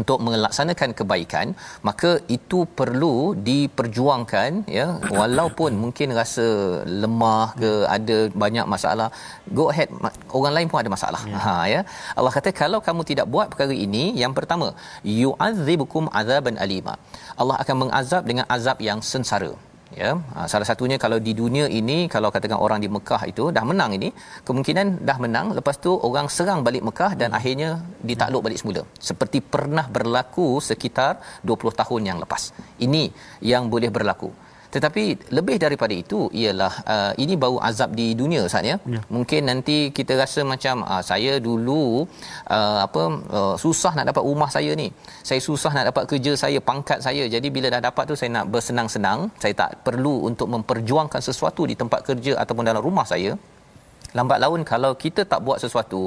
Untuk melaksanakan kebaikan maka itu perlu diperjuangkan ya? Walaupun mungkin rasa lemah ke ada banyak masalah go ahead orang lain pun ada masalah. Ya. ha ya? Allah kata kalau kamu tidak buat perkara ini yang pertama yu'adzibukum azaban alima. Allah akan mengazab dengan azab yang sengsara ya ha, salah satunya kalau di dunia ini kalau katakan orang di Mekah itu dah menang ini kemungkinan dah menang lepas tu orang serang balik Mekah dan hmm. akhirnya ditakluk balik semula. Seperti pernah berlaku sekitar 20 tahun yang lepas. Ini yang boleh berlaku tetapi lebih daripada itu ialah uh, ini bau azab di dunia Ustaz ya. ya. Mungkin nanti kita rasa macam uh, saya dulu uh, apa uh, susah nak dapat rumah saya ni. Saya susah nak dapat kerja saya, pangkat saya. Jadi bila dah dapat tu saya nak bersenang-senang, saya tak perlu untuk memperjuangkan sesuatu di tempat kerja ataupun dalam rumah saya lambat laun kalau kita tak buat sesuatu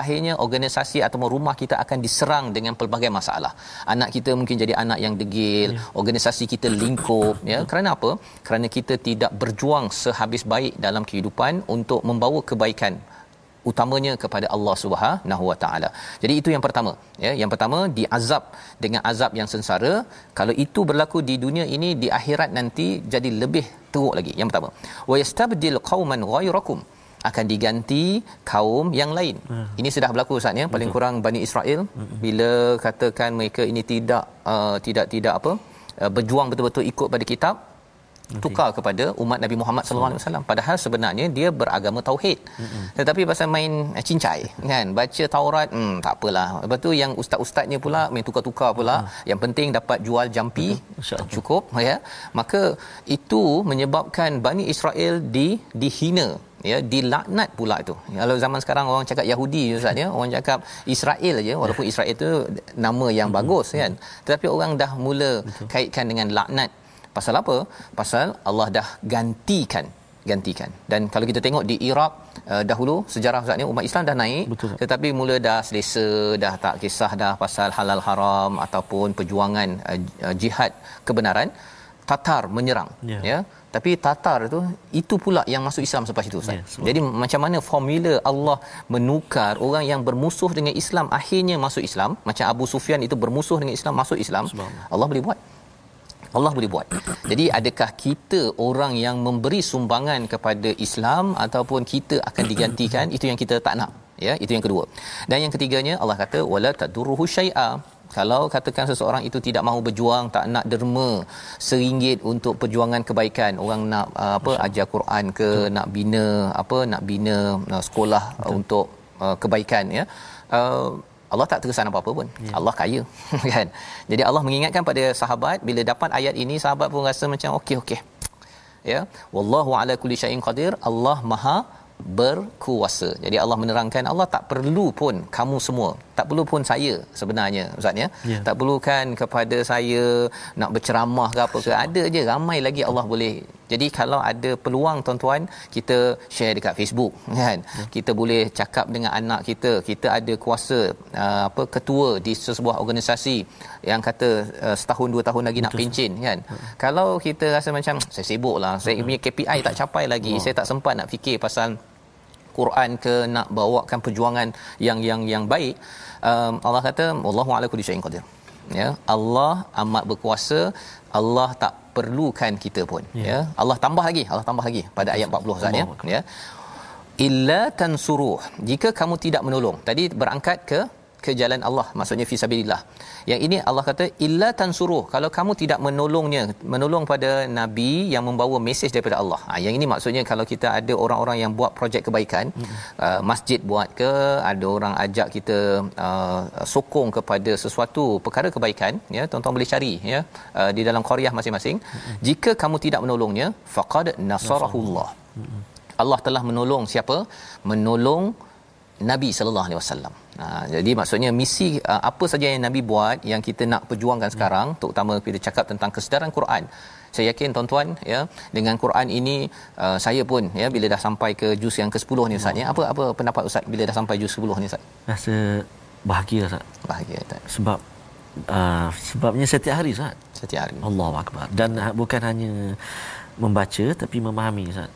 akhirnya organisasi atau rumah kita akan diserang dengan pelbagai masalah anak kita mungkin jadi anak yang degil ya. organisasi kita lingkup ya kerana apa kerana kita tidak berjuang sehabis baik dalam kehidupan untuk membawa kebaikan utamanya kepada Allah Subhanahu Wa Taala. Jadi itu yang pertama, ya. Yang pertama diazab dengan azab yang sengsara. Kalau itu berlaku di dunia ini di akhirat nanti jadi lebih teruk lagi. Yang pertama, wa yastabdil qauman ghairakum akan diganti kaum yang lain. Hmm. Ini sudah berlaku Ustaz ya, paling kurang Bani Israel hmm. bila katakan mereka ini tidak uh, tidak tidak apa uh, berjuang betul-betul ikut pada kitab tukar kepada umat Nabi Muhammad sallallahu alaihi wasallam. Padahal sebenarnya dia beragama tauhid. Mm-hmm. tetapi pasal main uh, cincai kan? Baca Taurat hmm tak apalah. Lepas tu yang ustaz-ustaznya pula main tukar-tukar pula yang penting dapat jual jampi mm-hmm. cukup ya? Maka itu menyebabkan Bani Israel di dihina ya dilaknat pula tu. Kalau zaman sekarang orang cakap Yahudi ustaz ya. Orang cakap Israel aja walaupun Israel itu nama yang mm-hmm. bagus kan. Tetapi orang dah mula Betul. kaitkan dengan laknat. Pasal apa? Pasal Allah dah gantikan gantikan. Dan kalau kita tengok di Iraq uh, dahulu sejarah ustaz ni umat Islam dah naik. Betul. tetapi mula dah selesa dah tak kisah dah pasal halal haram ataupun perjuangan uh, jihad kebenaran Tatar menyerang yeah. ya tapi Tatar tu itu pula yang masuk Islam selepas itu ustaz. Yeah, Jadi macam mana formula Allah menukar orang yang bermusuh dengan Islam akhirnya masuk Islam macam Abu Sufyan itu bermusuh dengan Islam masuk Islam. Allah boleh buat. Allah boleh buat. Jadi adakah kita orang yang memberi sumbangan kepada Islam ataupun kita akan digantikan itu yang kita tak nak. Ya, itu yang kedua. Dan yang ketiganya Allah kata wala tadurruhu syai'a. Kalau katakan seseorang itu tidak mahu berjuang, tak nak derma seringgit untuk perjuangan kebaikan, orang nak uh, apa ajar Quran ke, Betul. nak bina apa, nak bina uh, sekolah Betul. untuk uh, kebaikan ya. Uh, Allah tak terkesan apa-apa pun. Ya. Allah kaya kan. Jadi Allah mengingatkan pada sahabat bila dapat ayat ini sahabat pun rasa macam okey okey. Ya. Wallahu ala kulli syai'in qadir. Allah Maha berkuasa. Jadi Allah menerangkan Allah tak perlu pun kamu semua, tak perlu pun saya sebenarnya ustaz ya. Yeah. Tak perlukan kepada saya nak berceramah ke apa ke. Ada je ramai lagi Allah boleh. Jadi kalau ada peluang tuan-tuan kita share dekat Facebook kan. Yeah. Kita boleh cakap dengan anak kita. Kita ada kuasa uh, apa ketua di sebuah organisasi yang kata uh, setahun dua tahun lagi Betul. nak pencin kan. Yeah. Kalau kita rasa macam saya sibuklah, saya punya KPI tak capai lagi, oh. saya tak sempat nak fikir pasal Quran ke nak bawakan perjuangan yang yang yang baik um, Allah kata wallahu ala kulli syai'in qadir. Ya Allah amat berkuasa Allah tak perlukan kita pun. Ya, ya. Allah tambah lagi Allah tambah lagi pada ayat 40 Ustaz ya. Ya. Illa tansuruh. Jika kamu tidak menolong tadi berangkat ke ke jalan Allah maksudnya fi sabilillah yang ini Allah kata illa tansuruh kalau kamu tidak menolongnya menolong pada nabi yang membawa mesej daripada Allah ha, yang ini maksudnya kalau kita ada orang-orang yang buat projek kebaikan hmm. uh, masjid buat ke ada orang ajak kita uh, sokong kepada sesuatu perkara kebaikan ya tuan-tuan boleh cari ya uh, di dalam qaryah masing-masing hmm. jika kamu tidak menolongnya faqad nasarahullah hmm. Allah telah menolong siapa menolong Nabi sallallahu alaihi wasallam. Ha, jadi maksudnya misi uh, apa saja yang Nabi buat yang kita nak perjuangkan sekarang hmm. terutama kita cakap tentang kesedaran Quran. Saya yakin tuan-tuan ya dengan Quran ini uh, saya pun ya bila dah sampai ke juz yang ke-10 ni ustaz ya apa apa pendapat ustaz bila dah sampai juz 10 ni ustaz? Rasa bahagia ustaz. Bahagia tak? Sebab uh, sebabnya setiap hari ustaz. Setiap hari. Allahu akbar. Dan uh, bukan hanya membaca tapi memahami ustaz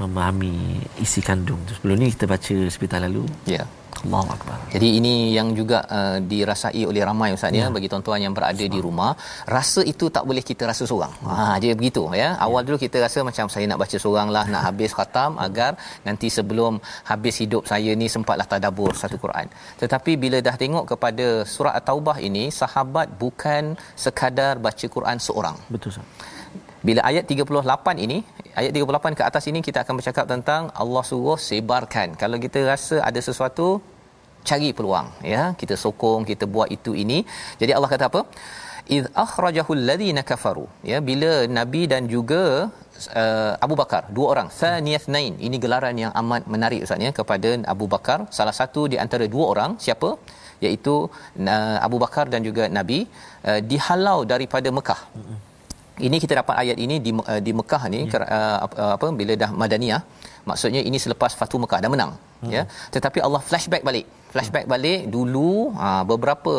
memahami isi kandung. Sebelum ni kita baca sebentar lalu. Ya. Yeah. Allahu akbar. Jadi ini yang juga uh, dirasai oleh ramai ustaz ya. ya bagi tuan-tuan yang berada di rumah, rasa itu tak boleh kita rasa seorang. Ha dia begitu ya. Awal ya. dulu kita rasa macam saya nak baca seoranglah, nak habis khatam agar nanti sebelum habis hidup saya ni sempatlah tadabbur satu Quran. Tetapi bila dah tengok kepada surah At-Taubah ini, sahabat bukan sekadar baca Quran seorang. Betul ustaz bila ayat 38 ini ayat 38 ke atas ini kita akan bercakap tentang Allah suruh sebarkan. Kalau kita rasa ada sesuatu cari peluang ya. Kita sokong kita buat itu ini. Jadi Allah kata apa? Id akhrajahul ladina kafaru. Ya bila nabi dan juga uh, Abu Bakar dua orang thaniyatnain ini gelaran yang amat menarik ustaz ya kepada Abu Bakar. Salah satu di antara dua orang siapa? Iaitu uh, Abu Bakar dan juga nabi uh, dihalau daripada Mekah ini kita dapat ayat ini di uh, di Mekah ni ya. uh, apa bila dah madaniyah. Maksudnya ini selepas Fatu Mekah dah menang hmm. ya. Tetapi Allah flashback balik. Flashback balik dulu uh, beberapa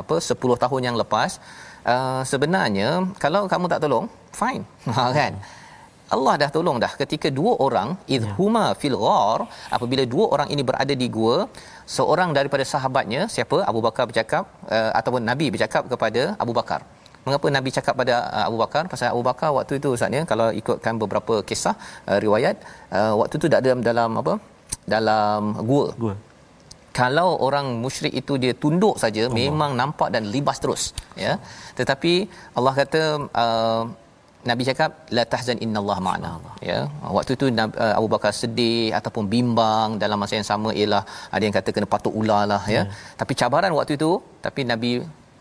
apa 10 tahun yang lepas. Uh, sebenarnya kalau kamu tak tolong fine. Ha kan? Allah dah tolong dah ketika dua orang idhuma ya. fil ghar apabila dua orang ini berada di gua seorang daripada sahabatnya siapa? Abu Bakar bercakap uh, ataupun Nabi bercakap kepada Abu Bakar mengapa nabi cakap pada uh, Abu Bakar? Pasal Abu Bakar waktu itu ustaz ya kalau ikutkan beberapa kisah uh, riwayat uh, waktu itu tak dalam dalam apa? Dalam gua. Gua. Kalau orang musyrik itu dia tunduk saja Allah. memang nampak dan libas terus ya. Tetapi Allah kata uh, Nabi cakap la tahzan innallaha ma'ana. Ya. Waktu itu uh, Abu Bakar sedih ataupun bimbang dalam masa yang sama ialah ada yang kata kena patuk ular lah ya. Hmm. tapi cabaran waktu itu tapi Nabi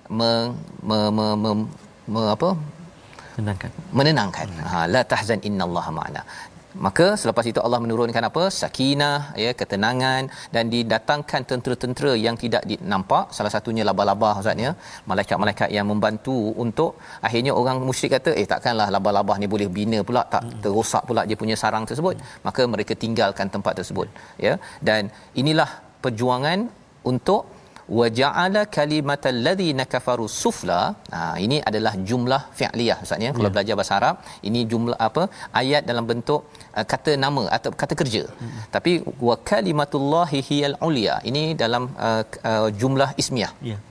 me, me, me, me, me apa? Menenangkan. Menenangkan. Ha la tahzan innallaha ma'ana. Maka selepas itu Allah menurunkan apa? Sakinah ya ketenangan dan didatangkan tentera-tentera yang tidak nampak salah satunya laba-laba ustaz ya. Malaikat-malaikat yang membantu untuk akhirnya orang musyrik kata eh takkanlah laba-laba ni boleh bina pula tak terosak pula dia punya sarang tersebut. Maka mereka tinggalkan tempat tersebut ya. Dan inilah perjuangan untuk wa ja'ala kalimatal ladzina kafaru sufla ha ini adalah jumlah fi'liyah ustaz ya kalau yeah. belajar bahasa Arab. Ini jumlah apa? Ayat dalam bentuk uh, kata nama atau kata kerja. Hmm. tapi wa kalimatullahi hiyal ulia ini dalam uh, uh, jumlah ismiyah yeah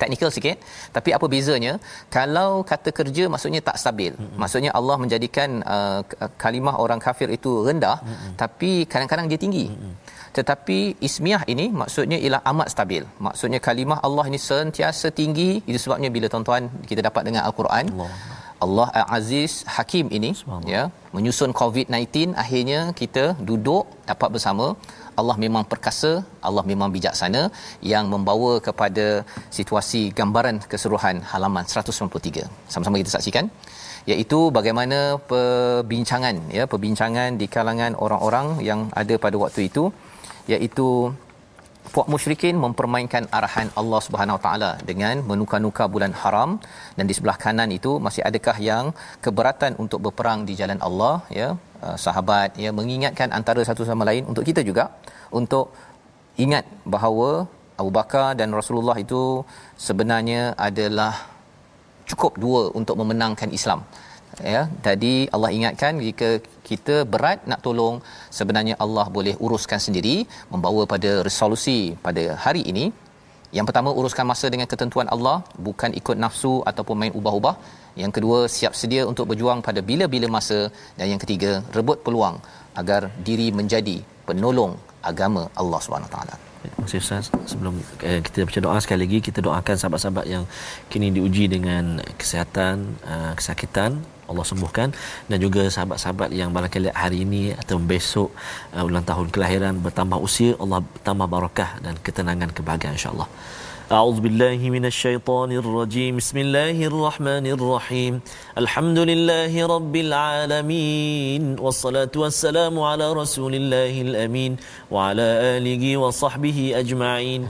teknikal sikit. Tapi apa bezanya? Kalau kata kerja maksudnya tak stabil. Mm-hmm. maksudnya Allah menjadikan uh, kalimah orang kafir itu rendah. Mm-hmm. tapi kadang-kadang dia tinggi. Mm-hmm tetapi ismiah ini maksudnya ialah amat stabil. Maksudnya kalimah Allah ini sentiasa tinggi. Itu sebabnya bila tuan-tuan kita dapat dengan al-Quran Allah, Allah Aziz Hakim ini ya menyusun COVID-19 akhirnya kita duduk dapat bersama. Allah memang perkasa Allah memang bijaksana yang membawa kepada situasi gambaran keseluruhan halaman 193 sama-sama kita saksikan iaitu bagaimana perbincangan ya perbincangan di kalangan orang-orang yang ada pada waktu itu iaitu puak musyrikin mempermainkan arahan Allah Subhanahu Wa Taala dengan menukar-nukar bulan haram. Dan di sebelah kanan itu masih adakah yang keberatan untuk berperang di jalan Allah ya? Uh, sahabat ya mengingatkan antara satu sama lain untuk kita juga untuk ingat bahawa Abu Bakar dan Rasulullah itu sebenarnya adalah cukup dua untuk memenangkan Islam ya? Tadi Allah ingatkan jika kita berat nak tolong sebenarnya Allah boleh uruskan sendiri membawa pada resolusi pada hari ini. Yang pertama uruskan masa dengan ketentuan Allah bukan ikut nafsu ataupun main ubah-ubah. Yang kedua siap sedia untuk berjuang pada bila-bila masa. Dan yang ketiga rebut peluang agar diri menjadi penolong agama Allah Terima kasih Ustaz. Sebelum eh, kita baca doa sekali lagi, kita doakan sahabat-sahabat yang kini diuji dengan kesihatan, uh, kesakitan, Allah sembuhkan dan juga sahabat-sahabat yang barangkali hari ini atau besok uh, ulang tahun kelahiran bertambah usia Allah bertambah barakah dan ketenangan kebahagiaan insya-Allah. أعوذ بالله من الشيطان الرجيم بسم الله الرحمن الرحيم الحمد لله رب العالمين والصلاة والسلام على رسول الله الأمين وعلى آله وصحبه أجمعين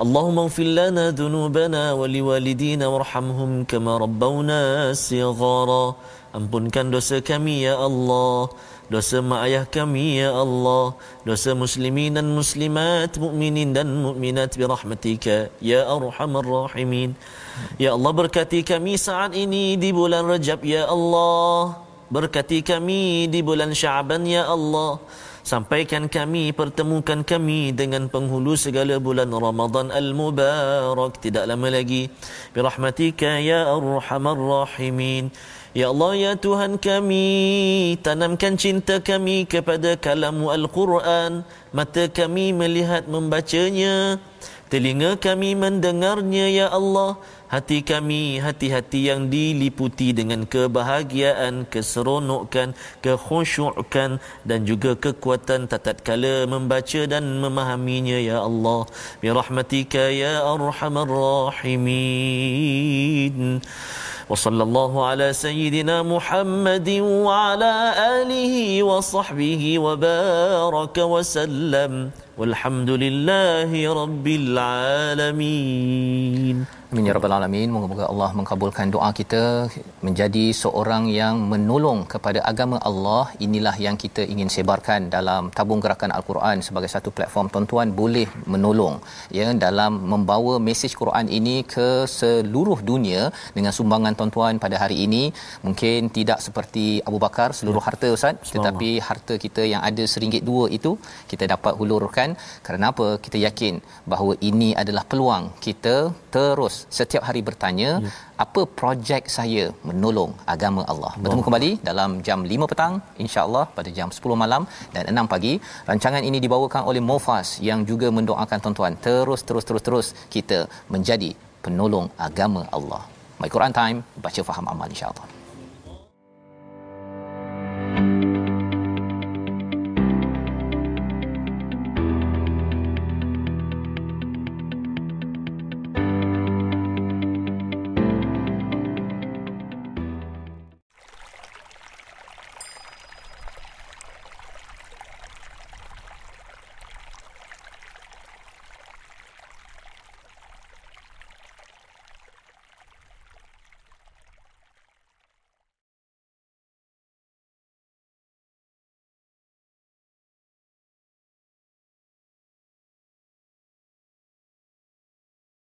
اللهم اغفر لنا ذنوبنا ولوالدينا وارحمهم كما ربونا صغارا Ampunkan dosa kami ya Allah dosa mak ayah kami ya Allah dosa muslimin dan muslimat mukminin dan mukminat bi rahmatika ya arhamar rahimin ya Allah berkati kami saat ini di bulan Rajab ya Allah berkati kami di bulan Syaban ya Allah Sampaikan kami, pertemukan kami dengan penghulu segala bulan Ramadan Al-Mubarak. Tidak lama lagi. Birahmatika ya arhamar rahimin. Ya Allah ya Tuhan kami tanamkan cinta kami kepada kalamu Al-Quran mata kami melihat membacanya telinga kami mendengarnya ya Allah hati kami hati-hati yang diliputi dengan kebahagiaan keseronokan kekhusyukan dan juga kekuatan tatkala membaca dan memahaminya ya Allah bi rahmatika ya arhamar rahimin وصلى الله على سيدنا محمد وعلى اله وصحبه وبارك وسلم والحمد لله رب العالمين Amin ya rabbal alamin. Moga-moga Allah mengabulkan doa kita menjadi seorang yang menolong kepada agama Allah. Inilah yang kita ingin sebarkan dalam tabung gerakan Al-Quran sebagai satu platform tuan-tuan boleh menolong ya dalam membawa mesej Quran ini ke seluruh dunia dengan sumbangan tuan-tuan pada hari ini. Mungkin tidak seperti Abu Bakar seluruh ya. harta ustaz tetapi harta kita yang ada seringgit dua itu kita dapat hulurkan kerana apa? Kita yakin bahawa ini adalah peluang kita terus setiap hari bertanya ya. apa projek saya menolong agama Allah. Bertemu Allah. kembali dalam jam 5 petang insya-Allah pada jam 10 malam dan 6 pagi. Rancangan ini dibawakan oleh Mofas yang juga mendoakan tuan-tuan terus terus terus terus kita menjadi penolong agama Allah. My Quran Time baca faham amal insya-Allah.